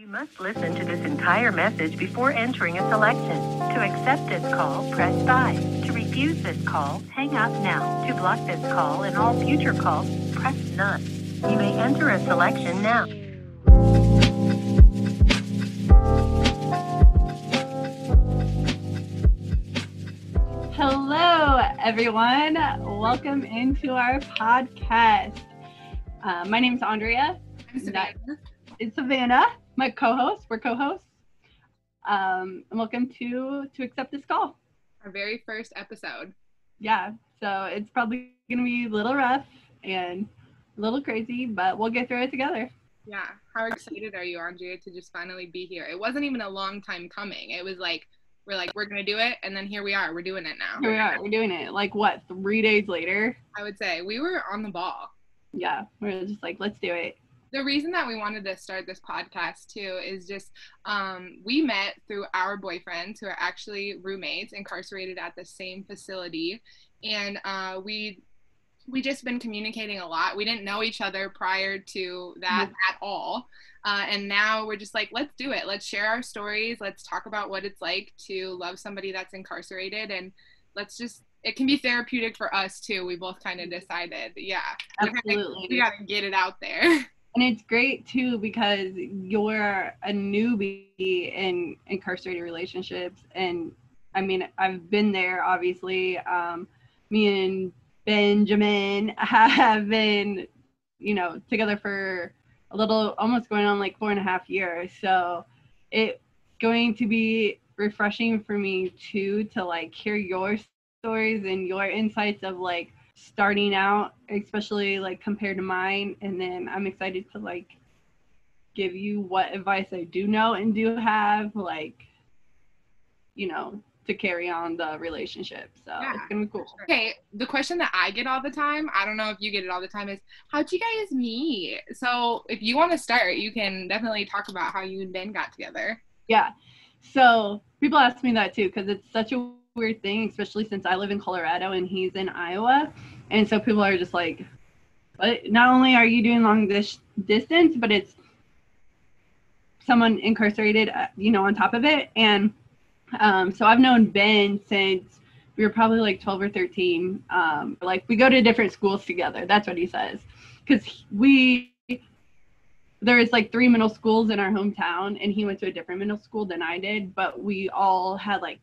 You must listen to this entire message before entering a selection. To accept this call, press 5. To refuse this call, hang up now. To block this call and all future calls, press none. You may enter a selection now. Hello, everyone. Welcome into our podcast. Uh, my name is Andrea. I'm Savannah. It's Savannah, my co-host. We're co-hosts. Um, and welcome to to accept this call. Our very first episode. Yeah, so it's probably gonna be a little rough and a little crazy, but we'll get through it together. Yeah. How excited are you, Andrea, to just finally be here? It wasn't even a long time coming. It was like we're like we're gonna do it, and then here we are. We're doing it now. Here we are. We're doing it. Like what? Three days later. I would say we were on the ball. Yeah, we're just like, let's do it. The reason that we wanted to start this podcast too is just um, we met through our boyfriends who are actually roommates incarcerated at the same facility. And uh, we we just been communicating a lot. We didn't know each other prior to that Nope. at all. Uh, and now we're just like let's do it. Let's share our stories. Let's talk about what it's like to love somebody that's incarcerated. And let's just it can be therapeutic for us too. We both kind of decided yeah. Absolutely. we gotta get it out there And it's great too because you're a newbie in incarcerated relationships. And I mean, I've been there, obviously. Um, me and Benjamin have been, you know, together for a little, almost going on like four and a half years. So it's going to be refreshing for me too to like hear your stories and your insights of like starting out, especially like compared to mine. And then I'm excited to like give you what advice I do know and do have, like, you know, to carry on the relationship. So Yeah. it's gonna be cool. Okay, the question that I get all the time, I don't know if you get it all the time, is how'd you guys meet? So if you want to start, you can definitely talk about how you and Ben got together. Yeah. So people ask me that too because it's such a weird thing, especially since I live in Colorado and he's in Iowa. And so people are just like, but not only are you doing long dis- distance, but it's someone incarcerated, uh, you know, on top of it. And um, so I've known Ben since we were probably like 12 or 13. Um, like we go to different schools together. That's what he says. Because we, there is like three middle schools in our hometown, and he went to a different middle school than I did. But we all had like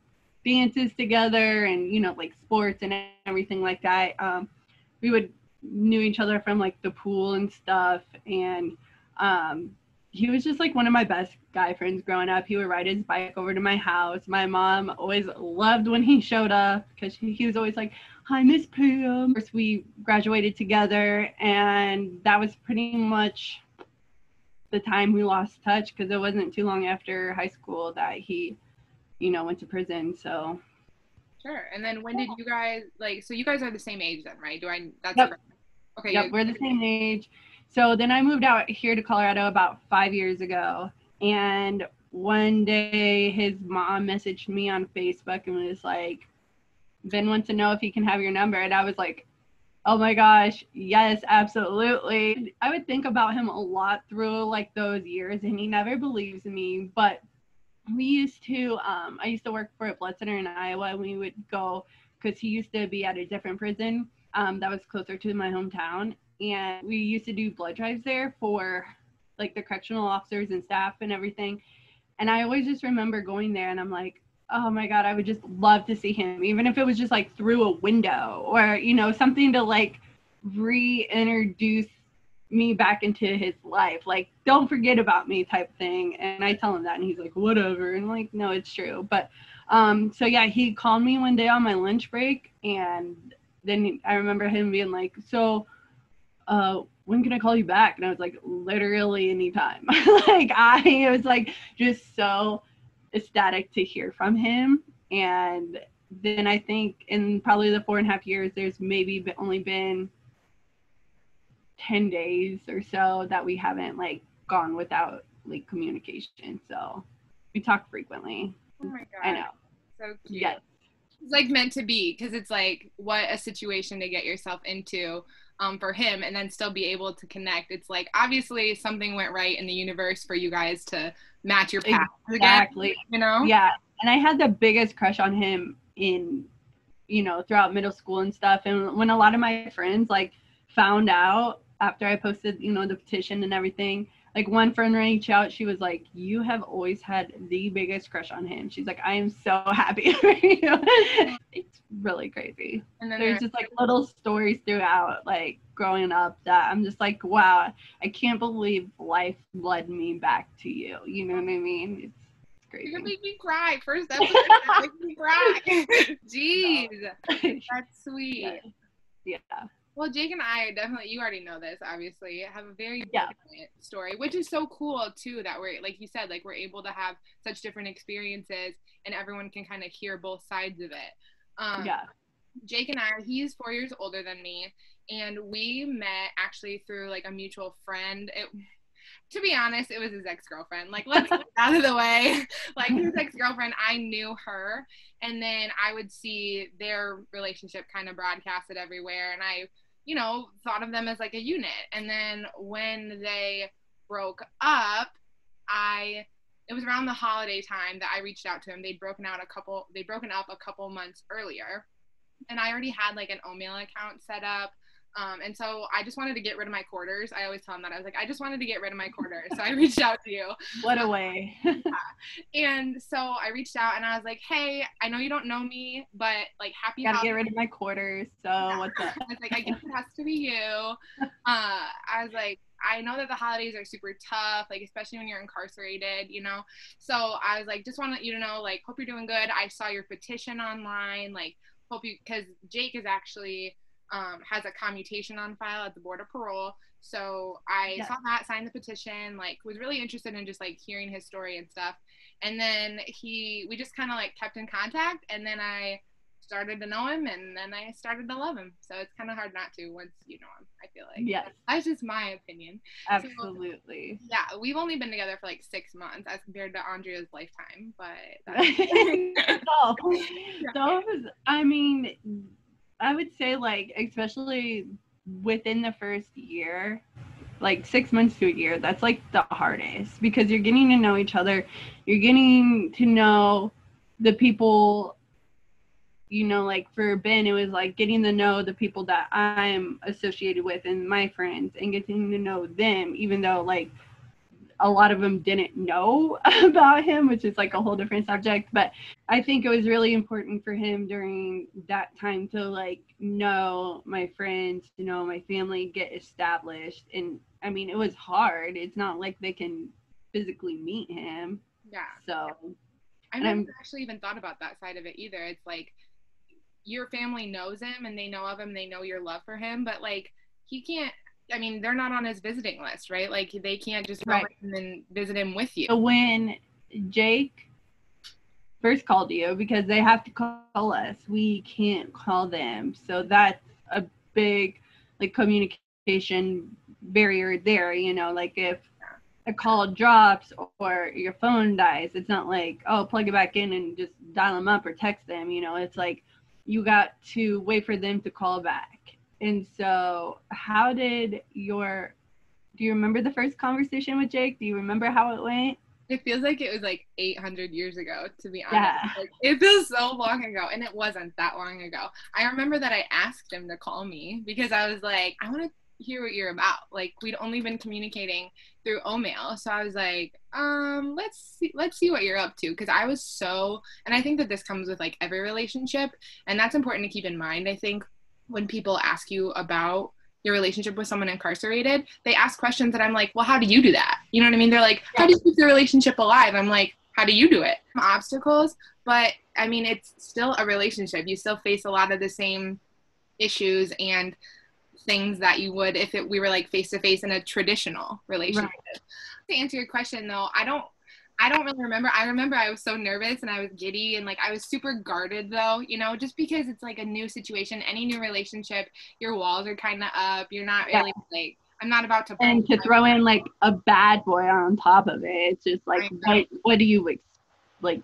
dances together and, you know, like sports and everything like that. Um, we would knew each other from like the pool and stuff. And um, he was just like one of my best guy friends growing up. He would ride his bike over to my house. My mom always loved when he showed up because he, was always like, Hi, Miss. Of course, we graduated together, and that was pretty much the time we lost touch because it wasn't too long after high school that he, you know, went to prison. So, Sure. And then when did you guys like? So you guys are the same age then, right? Do I? That's Yep. okay. yep, we're the same age. So then I moved out here to Colorado about five years ago. And one day his mom messaged me on Facebook and was like, Ben wants to know if he can have your number. And I was like, oh my gosh, yes, absolutely. I would think about him a lot through like those years and he never believes me. But we used to, um, I used to work for a blood center in Iowa and we would go because he used to be at a different prison um, that was closer to my hometown. And we used to do blood drives there for like the correctional officers and staff and everything. And I always just remember going there and I'm like, oh my God, I would just love to see him, even if it was just like through a window or, you know, something to like reintroduce me back into his life. Like, don't forget about me type thing. And I tell him that and he's like, whatever. And I'm like, no, it's true. But um, so yeah, he called me one day on my lunch break and then I remember him being like, so uh, when can I call you back? And I was like, literally anytime. like I was like just so ecstatic to hear from him. And then I think in probably the four and a half years, there's maybe be- only been 10 days or so that we haven't like gone without like communication. So we talk frequently. Oh my god. I know. So cute. Yes. It's like meant to be because it's like what a situation to get yourself into. um, for him and then still be able to connect. It's like obviously something went right in the universe for you guys to match your paths Exactly. again. You know? Yeah. And I had the biggest crush on him in, you know, throughout middle school and stuff. And when a lot of my friends like found out after I posted, you know, the petition and everything, like one friend reached out, she was like, You have always had the biggest crush on him. She's like, I am so happy for you. it's really crazy. And then There's there- just like little stories throughout, like growing up, that I'm just like, wow, I can't believe life led me back to you. You know what I mean? It's, crazy. you're gonna make me cry. First episode, make me cry. Jeez, that's sweet. yeah. Well, Jake and I definitely, you already know this, obviously, have a very Yeah. different story, which is so cool too that we're, like you said, like we're able to have such different experiences and everyone can kind of hear both sides of it. Um, Yeah. Jake and I, he's four years older than me, and we met actually through like a mutual friend. It, to be honest, it was his ex girlfriend. Like, let's get out of the way. Like, his ex girlfriend, I knew her, and then I would see their relationship kind of broadcasted everywhere, and I, you know, thought of them as like a unit. And then when they broke up, I it was around the holiday time that I reached out to him. They'd broken out a couple they'd broken up a couple months earlier. And I already had like an Omail account set up. Um, and so I just wanted to get rid of my quarters. I always tell him that. I was like, I just wanted to get rid of my quarters. So I reached out to you. What a way. And so I reached out and I was like, hey, I know you don't know me, but like happy Gotta get rid of my quarters. So what's up? I was like, I guess it has to be you. Uh, I was like, I know that the holidays are super tough, like especially when you're incarcerated, you know. So I was like, just want you to know, like, hope you're doing good. I saw your petition online, like, hope you, because Jake is actually um, has a commutation on file at the board of parole. So I Yeah. saw that, signed the petition, like, was really interested in just like hearing his story and stuff. And then he, we just kind of like kept in contact, and then I started to know him and then I started to love him. So it's kind of hard not to once you know him, I feel like. Yes, That's just my opinion. absolutely. Yeah, we've only been together for like six months as compared to Andrea's lifetime, but that's, so, so I mean, I would say like especially within the first year, like six months to a year, that's like the hardest because you're getting to know each other. You're getting to know the people you know, like for Ben, it was like getting to know the people that I'm associated with and my friends and getting to know them, even though like a lot of them didn't know about him, which is like a whole different subject. But I think it was really important for him during that time to like know my friends, to know my family, get established. And I mean, it was hard. It's not like they can physically meet him. yeah. So I never I'm- actually even thought about that side of it either. It's like your family knows him and they know of him, they know your love for him, but like he can't. I mean, they're not on his visiting list, right? Like they can't just Right. and visit him with you. So when Jake first called you, because they have to call us, we can't call them. So that's a big like communication barrier there. You know, like if a call drops or your phone dies, it's not like oh plug it back in and just dial them up or text them. You know, it's like you got to wait for them to call back. And so, how did your do you remember the first conversation with Jake? Do you remember how it went? It feels like it was like 800 years ago, to be honest. Yeah. Like, it feels so long ago, and it wasn't that long ago. I remember that I asked him to call me because I was like, I want to hear what you're about. Like, we'd only been communicating through Omail, so I was like, um, let's see, let's see what you're up to. Because I was so, and I think that this comes with like every relationship, and that's important to keep in mind. I think when people ask you about your relationship with someone incarcerated, they ask questions that I'm like, well, how do you do that? You know what I mean? They're like, how do you keep the relationship alive? I'm like, how do you do it? Obstacles, but I mean, it's still a relationship. You still face a lot of the same issues and things that you would if it, we were like face to face in a traditional relationship. To answer your question though, I don't I don't really remember. I remember I was so nervous and I was giddy and like I was super guarded though, you know, just because it's like a new situation, any new relationship, your walls are kind of up. You're not Yeah. really like I'm not about to and to throw in like a bad boy on top of it it's just like what what do you ex- like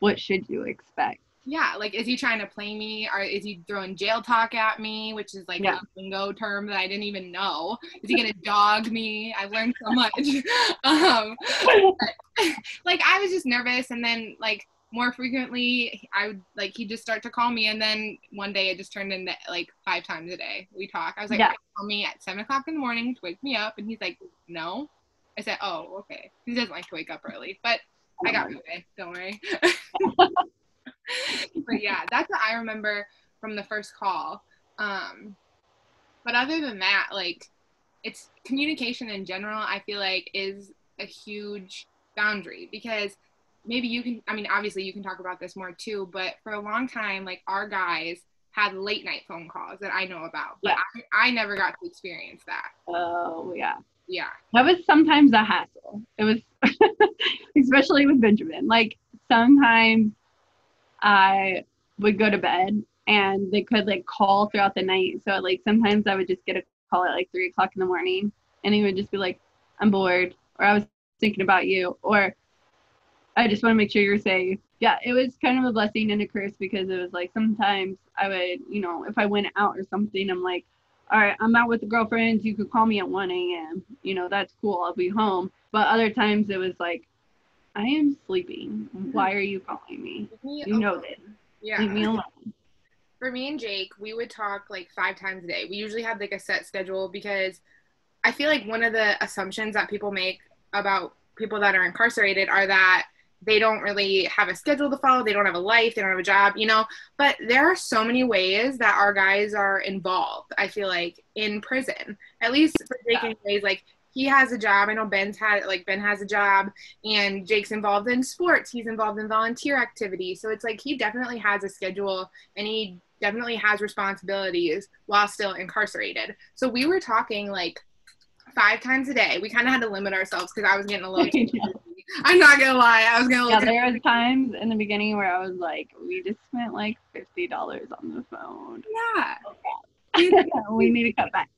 what should you expect Yeah, like is he trying to play me or is he throwing jail talk at me, which is like Yeah. a lingo term that I didn't even know? Is he gonna dog me? I've learned so much. um, like I was just nervous, and then like more frequently, I would like he'd just start to call me, and then one day it just turned into like five times a day we talk. I was like, Yeah. "Okay, call me at seven o'clock in the morning to wake me up, and he's like, no. I said, oh, okay. He doesn't like to wake up early, but I got my way. Don't worry. but yeah, that's what I remember from the first call. Um, but other than that, like, it's communication in general. I feel like is a huge boundary because maybe you can. I mean, obviously you can talk about this more too. But for a long time, like our guys had late night phone calls that I know about, but Yeah. I, I never got to experience that. Oh yeah. Yeah. That was sometimes a hassle. It was especially with Benjamin. Like sometimes I would go to bed and they could like call throughout the night. So like sometimes I would just get a call at like three o'clock in the morning and he would just be like, I'm bored or I was thinking about you or I just want to make sure you're safe. Yeah, it was kind of a blessing and a curse because it was like sometimes I would, you know, if I went out or something, I'm like, all right, I'm out with the girlfriends. You could call me at 1 a.m. You know, that's cool. I'll be home. But other times it was like, I am sleeping. Why are you calling me? Me You know this. Yeah. Leave me alone. for me and Jake, we would talk like five times a day. We usually have like a set schedule because I feel like one of the assumptions that people make about people that are incarcerated are that they don't really have a schedule to follow, they don't have a life, they don't have a job, you know. But there are so many ways that our guys are involved, I feel like, in prison. At least for Jake Yeah. anyways, like he has a job. I know Ben's had like Ben has a job and Jake's involved in sports. He's involved in volunteer activities. So it's like he definitely has a schedule and he definitely has responsibilities while still incarcerated. So we were talking like five times a day. We kind of had to limit ourselves because I was getting a little. I'm not gonna lie, I was gonna. yeah, there was times in the beginning where I was like, we just spent like fifty dollars on the phone. yeah, we need to cut back.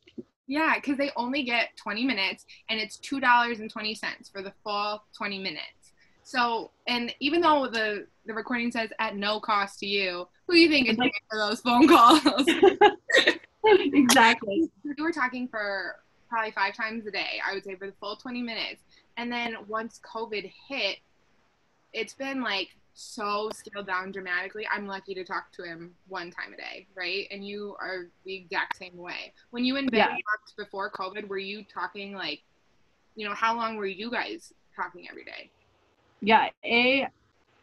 Yeah, because they only get 20 minutes, and it's two dollars and twenty cents for the full 20 minutes. So, and even though the the recording says at no cost to you, who do you think is paying for those phone calls? exactly. we were talking for probably five times a day, I would say, for the full 20 minutes. And then once COVID hit, it's been like so scaled down dramatically. I'm lucky to talk to him one time a day, right? And you are the exact same way. When you and Ben Yeah. talked before COVID, were you talking like, you know, how long were you guys talking every day? yeah it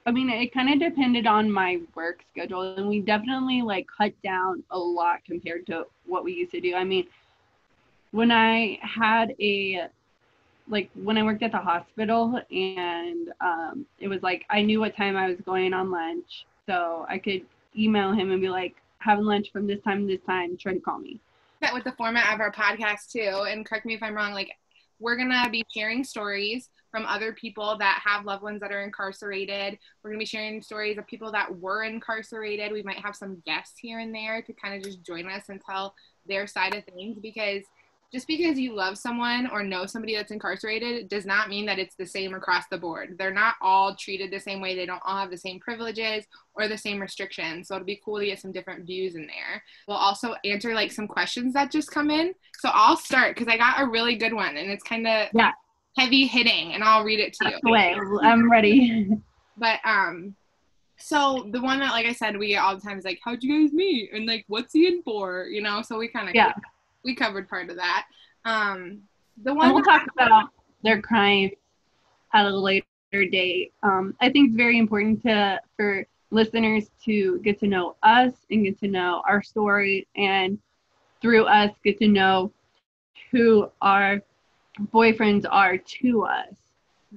i mean it kind of depended on my work schedule and we definitely like cut down a lot compared to what we used to do i mean when i had a like when i worked at the hospital and um, it was like i knew what time i was going on lunch so i could email him and be like having lunch from this time to this time try to call me. That with the format of our podcast too and correct me if i'm wrong like we're gonna be sharing stories from other people that have loved ones that are incarcerated. We're gonna be sharing stories of people that were incarcerated. We might have some guests here and there to kind of just join us and tell their side of things because just because you love someone or know somebody that's incarcerated does not mean that it's the same across the board. They're not all treated the same way. They don't all have the same privileges or the same restrictions. So it'll be cool to get some different views in there. We'll also answer like some questions that just come in. So I'll start because I got a really good one and it's kind of Yeah. heavy hitting and I'll read it to you. That's the way i'm ready But um, so the one that like I said we get all the time is like, how'd you guys meet? And like, what's he in for? You know. So we kind of Yeah. We covered part of that. Um, the and one we'll talk about their crime at a later date. Um, I think it's very important to for listeners to get to know us and get to know our story, and through us get to know who our boyfriends are to us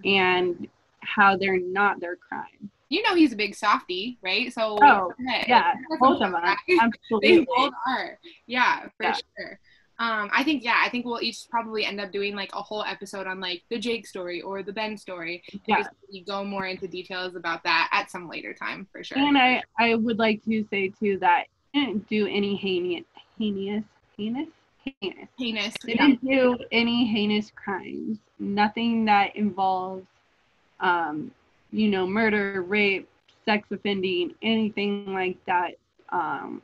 and how they're not their crime. you know he's a big softie, right? So Oh, Yeah, both of us, fact. they absolutely. both are. Yeah, for Yeah. sure. Um, I think yeah, I think we'll each probably end up doing like a whole episode on like the Jake story or the Ben story. Yeah. really go more into details about that at some later time for sure. And I, I would like to say too that didn't do any heinous, heinous, heinous, heinous. Heinous. Didn't do any heinous crimes. Nothing that involves, um, you know, murder, rape, sex offending, anything like that. Um,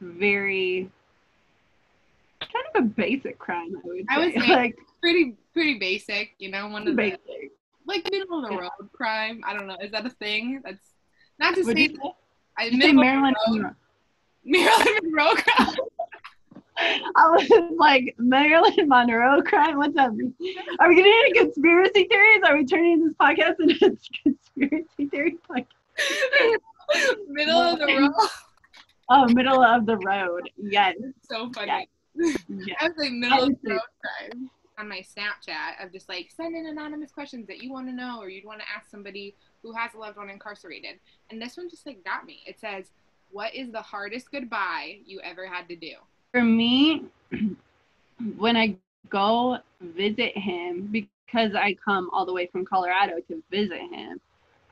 very a basic crime, I would say. I would say like pretty pretty basic, you know, one of the basic. like middle of the Yeah. road crime. I don't know. Is that a thing? That's not to Would say, you I you say middle Marilyn of road, Monroe? Marilyn Monroe crime. I was like Marilyn Monroe crime. What's up? Are we getting into conspiracy theories? Are we turning this podcast into a conspiracy theory podcast? middle of the road. Oh, middle of the road. Yes. So funny. yes. I was like middle of road crime. On my Snapchat of just like send in anonymous questions that you want to know or you'd want to ask somebody who has a loved one incarcerated. And this one just like got me. It says, What is the hardest goodbye you ever had to do? For me, when I go visit him, because I come all the way from Colorado to visit him,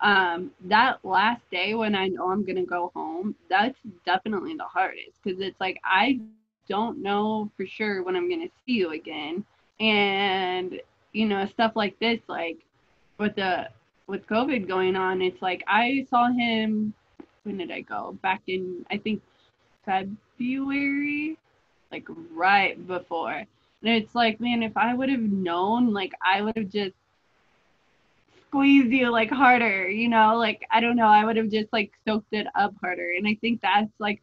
um, that last day when I know I'm gonna go home, that's definitely the hardest because it's like I don't know for sure when I'm gonna see you again, and you know stuff like this, like with the with COVID going on, it's like I saw him. When did I go? Back in I think February, like right before. And it's like, man, if I would have known, like I would have just squeezed you like harder, you know, like I don't know, I would have just like soaked it up harder. And I think that's like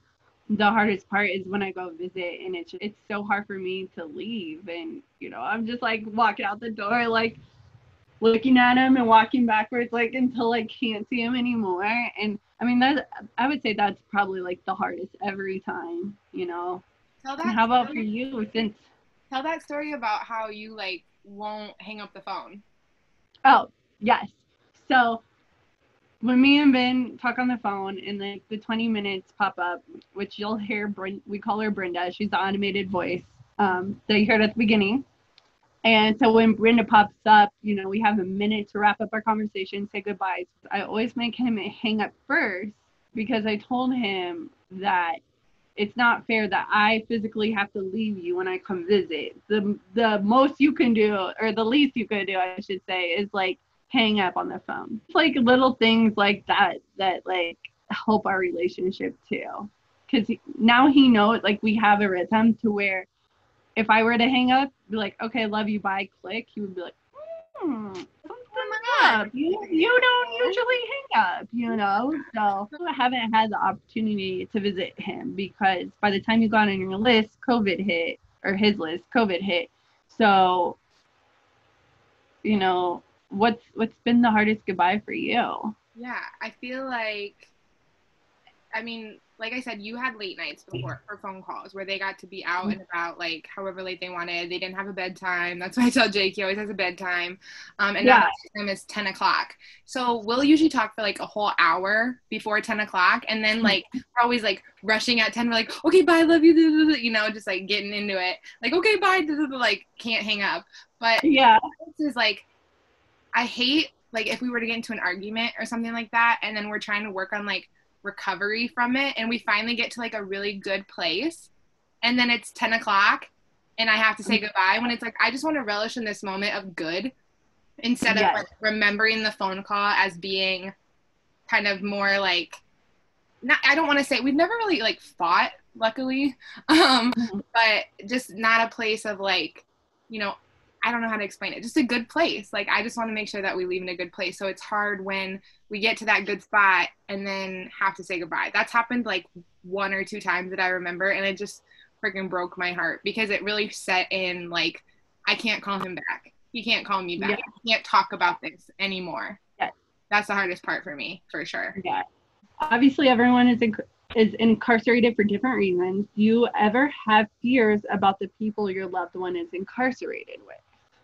the hardest part is when I go visit and it's it's so hard for me to leave and you know, I'm just like walking out the door like looking at him and walking backwards like until I can't see him anymore. And I mean that I would say that's probably like the hardest every time, you know. Tell that And how about for you since Tell that story about how you like won't hang up the phone. Oh, yes. So when me and Ben talk on the phone and like the 20 minutes pop up, which you'll hear, we call her Brenda. She's the automated voice um, that you heard at the beginning. And so when Brenda pops up, you know, we have a minute to wrap up our conversation, say goodbyes. I always make him hang up first because I told him that it's not fair that I physically have to leave you when I come visit. The the most you can do, or the least you could do, I should say, is like hang up on the phone. It's like little things like that that like help our relationship too. Because now he knows, like we have a rhythm to where if I were to hang up, be like, okay, love you, bye, click, he would be like, hmm, something's up. You, you don't usually hang up, you know? So I haven't had the opportunity to visit him because by the time you got on your list, COVID hit, or his list, COVID hit. So, you know, what's what's been the hardest goodbye for you? Yeah, I feel like, I mean, like I said, you had late nights before for phone calls where they got to be out and about, like however late they wanted. They didn't have a bedtime. That's why I tell Jake he always has a bedtime. Um, and now Yeah. his time is 10 o'clock. So we'll usually talk for like a whole hour before 10 o'clock. And then like we're always like rushing at 10. We're like, okay, bye, I love you, duh, duh, duh," you know, just like getting into it. Like, okay, bye, like can't hang up. But Yeah. this is like I hate like if we were to get into an argument or something like that and then we're trying to work on like recovery from it and we finally get to like a really good place and then it's 10 o'clock and I have to say goodbye when it's like I just want to relish in this moment of good instead of Yes. like remembering the phone call as being kind of more like not I don't want to say we've never really like fought luckily um Mhm. but just not a place of like you know I don't know how to explain it. Just a good place. Like I just want to make sure that we leave in a good place. So it's hard when we get to that good spot and then have to say goodbye. That's happened like one or two times that I remember and it just freaking broke my heart because it really set in like I can't call him back. He can't call me back. Yeah. I can't talk about this anymore. Yes. That's the hardest part for me, for sure. Yeah. Obviously, everyone is inc- is incarcerated for different reasons. Do you ever have fears about the people your loved one is incarcerated with?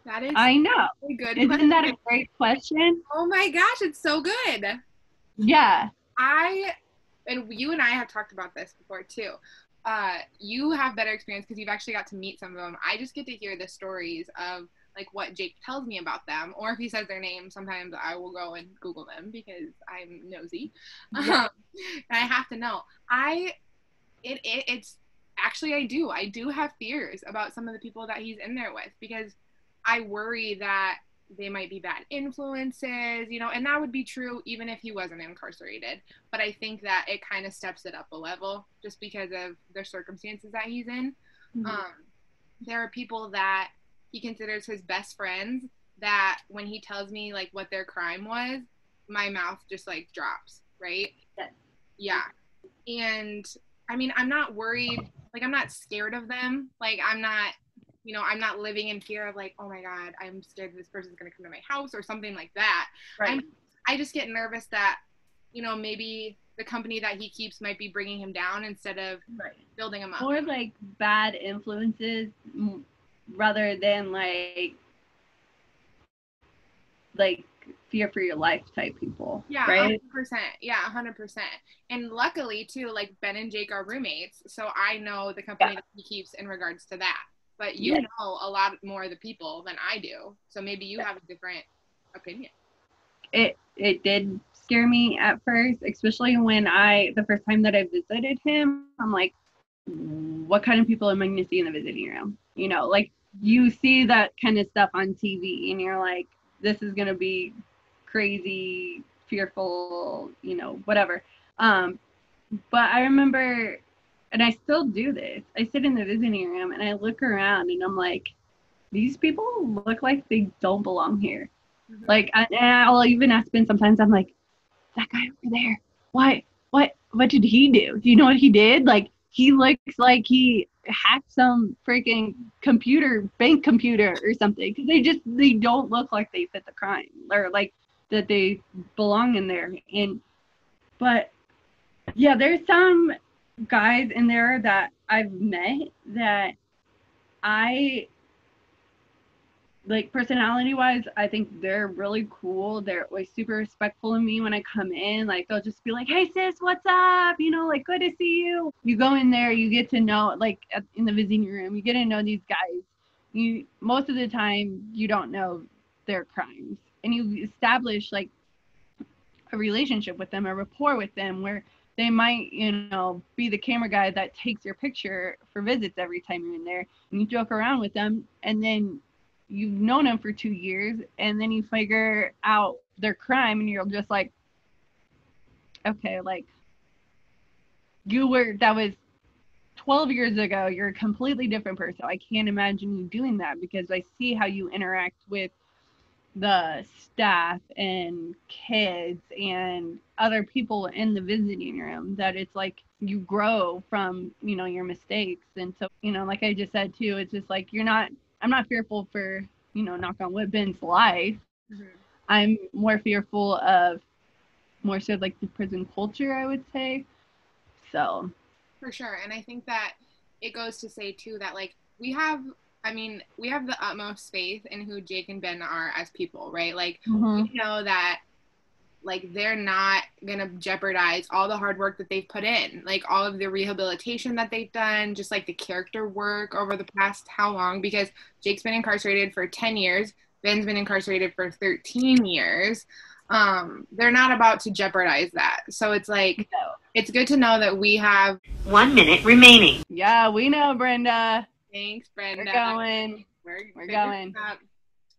That is I know. a good Isn't that a great question? Oh my gosh, it's so good. Yeah. I and you and I have talked about this before too. Uh, you have better experience because you've actually got to meet some of them. I just get to hear the stories of like what Jake tells me about them, or if he says their name, sometimes I will go and Google them because I'm nosy. Yeah. Um, and I have to know. I it, it it's actually I do. I do have fears about some of the people that he's in there with because I worry that they might be bad influences, you know, and that would be true even if he wasn't incarcerated. But I think that it kind of steps it up a level just because of the circumstances that he's in. Mm-hmm. Um, there are people that he considers his best friends that when he tells me like what their crime was, my mouth just like drops, right? Yes. Yeah. And I mean, I'm not worried, like I'm not scared of them. Like I'm not you know, I'm not living in fear of like, oh my God, I'm scared this person's gonna come to my house or something like that. Right. I'm, I just get nervous that, you know, maybe the company that he keeps might be bringing him down instead of right. building him up. Or like bad influences rather than like like fear for your life type people. Yeah, right? 100%. Yeah, 100%. And luckily, too, like Ben and Jake are roommates. So I know the company yeah. that he keeps in regards to that but you yeah. know a lot more of the people than I do. So maybe you have a different opinion. It it did scare me at first, especially when I the first time that I visited him, I'm like, what kind of people am I gonna see in the visiting room? You know, like you see that kind of stuff on TV and you're like, this is gonna be crazy, fearful, you know, whatever. Um, but I remember and I still do this. I sit in the visiting room and I look around and I'm like, these people look like they don't belong here. Mm-hmm. Like, I, I'll even ask Ben sometimes. I'm like, that guy over there. What? What? What did he do? Do you know what he did? Like, he looks like he hacked some freaking computer, bank computer or something. Because they just they don't look like they fit the crime or like that they belong in there. And but yeah, there's some guys in there that I've met that I like personality wise, I think they're really cool. They're always super respectful of me when I come in. Like they'll just be like, "Hey sis, what's up?" You know, like good to see you. You go in there, you get to know like in the visiting room, you get to know these guys. You most of the time you don't know their crimes, and you establish like a relationship with them, a rapport with them, where they might, you know, be the camera guy that takes your picture for visits every time you're in there. And you joke around with them, and then you've known them for two years, and then you figure out their crime, and you're just like, okay, like you were that was 12 years ago. You're a completely different person. I can't imagine you doing that because I see how you interact with the staff and kids and other people in the visiting room that it's like you grow from you know your mistakes. And so you know like i just said too it's just like you're not i'm not fearful for you know knock on wood ben's life. Mm-hmm. i'm more fearful of more so like the prison culture i would say. So. For sure. And i think that it goes to say too that like we have I mean, we have the utmost faith in who Jake and Ben are as people, right? Like, mm-hmm. we know that, like, they're not gonna jeopardize all the hard work that they've put in, like all of the rehabilitation that they've done, just like the character work over the past how long? Because Jake's been incarcerated for 10 years, Ben's been incarcerated for 13 years. Um, they're not about to jeopardize that. So it's like, no. it's good to know that we have one minute remaining. Yeah, we know, Brenda. Thanks, Brenda. We're going. We're, we're going.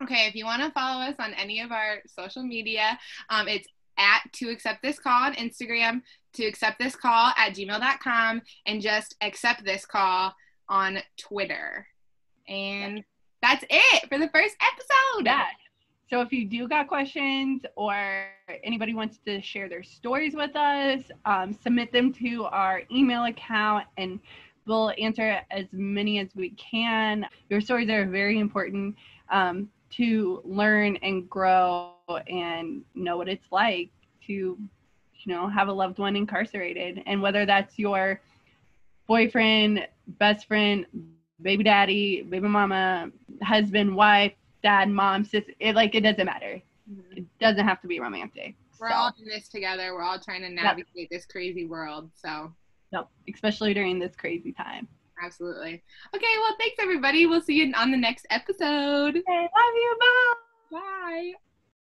Okay, if you want to follow us on any of our social media, um, it's at to accept this call on Instagram, to accept this call at gmail.com, and just accept this call on Twitter. And that's it for the first episode. Yeah. So if you do got questions or anybody wants to share their stories with us, um, submit them to our email account and we'll answer as many as we can. Your stories are very important um, to learn and grow and know what it's like to, you know, have a loved one incarcerated. And whether that's your boyfriend, best friend, baby daddy, baby mama, husband, wife, dad, mom, sister, it like it doesn't matter. Mm-hmm. It doesn't have to be romantic. We're so. all in this together. We're all trying to navigate yep. this crazy world. So Yep, especially during this crazy time. Absolutely. Okay, well, thanks everybody. We'll see you on the next episode. Okay, love you. Bye. Bye.